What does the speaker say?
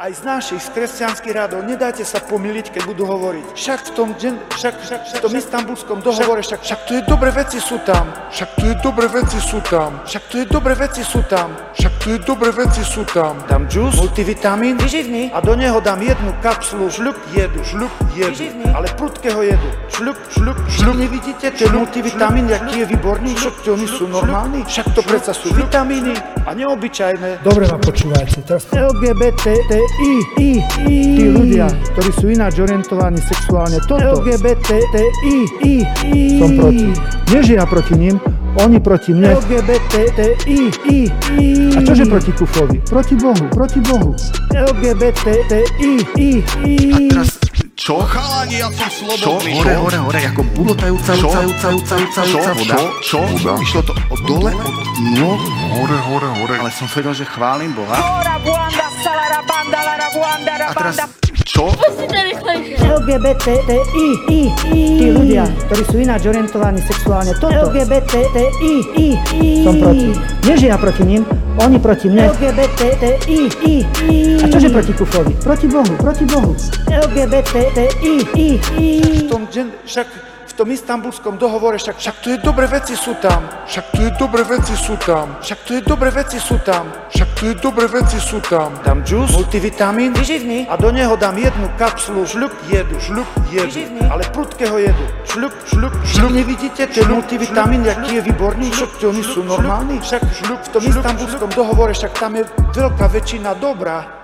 aj z našich, z kresťanských radov, nedajte sa pomýliť, keď budú hovoriť. Však v tom, džen, však, však, v tom istambulskom dohovore, však, však to je dobré veci sú tam. Však tu je dobré veci sú tam. Však to je dobré veci sú tam. Však tu je dobré veci sú tam. Dám džus, multivitamín, vyživný a do neho dám jednu kapsulu, žľup jedu, žľup jedu, Vyživný. ale prudkého jedu. Žľup, žľup, žľup. Nevidíte ten multivitamín, aký je výborný, však to oni sú normálni, však to predsa sú vitamíny a neobyčajné. Dobre ma počúvajte. Teraz LGBTI, I, I, tí ľudia, ktorí sú ináč orientovaní sexuálne, toto LGBTI, I, I, som proti. Nie, že ja proti ním, oni proti mne. LGBTI, I, I. A čože proti Kufovi? Proti Bohu, proti Bohu. LGBTI, I, I. Teraz, čo? Chalani, ja som Čo? slobodný. Hore, hore, hore, ako bulotajúca, Čo? úcajúca, úcajúca, Čo? úca voda. Čo? Čo? Voda. Išlo to od dole, od nôh, Hore, hore, hore. Ale som vedel, že chválim Boha. Ora buanda, A teraz, čo? LGBTI, I, I. Tí ľudia, ktorí sú ináč orientovaní sexuálne, toto LGBTI, I, I. Som proti. Ja proti ním, oni proti mne. LGBTI, I, I. A čože proti Kufovi? Proti Bohu, proti Bohu. LGBTI, I, I. V tom, však tom istambulskom dohovore, však, však to je dobré veci sú tam. Však tu je dobré veci sú tam. Však to je dobré veci sú tam. Však tu je dobré veci sú tam. Dám džus, multivitamín, vyživný a do neho dám jednu kapsulu, žľup jedu, žľup jedu, Vyživný. ale prudkého jedu. Žľup, žľup, žľup. Nevidíte ten multivitamín, aký je výborný, však oni sú normálni. Však žľup, v tom istambulskom dohovore, však tam je veľká väčšina dobrá.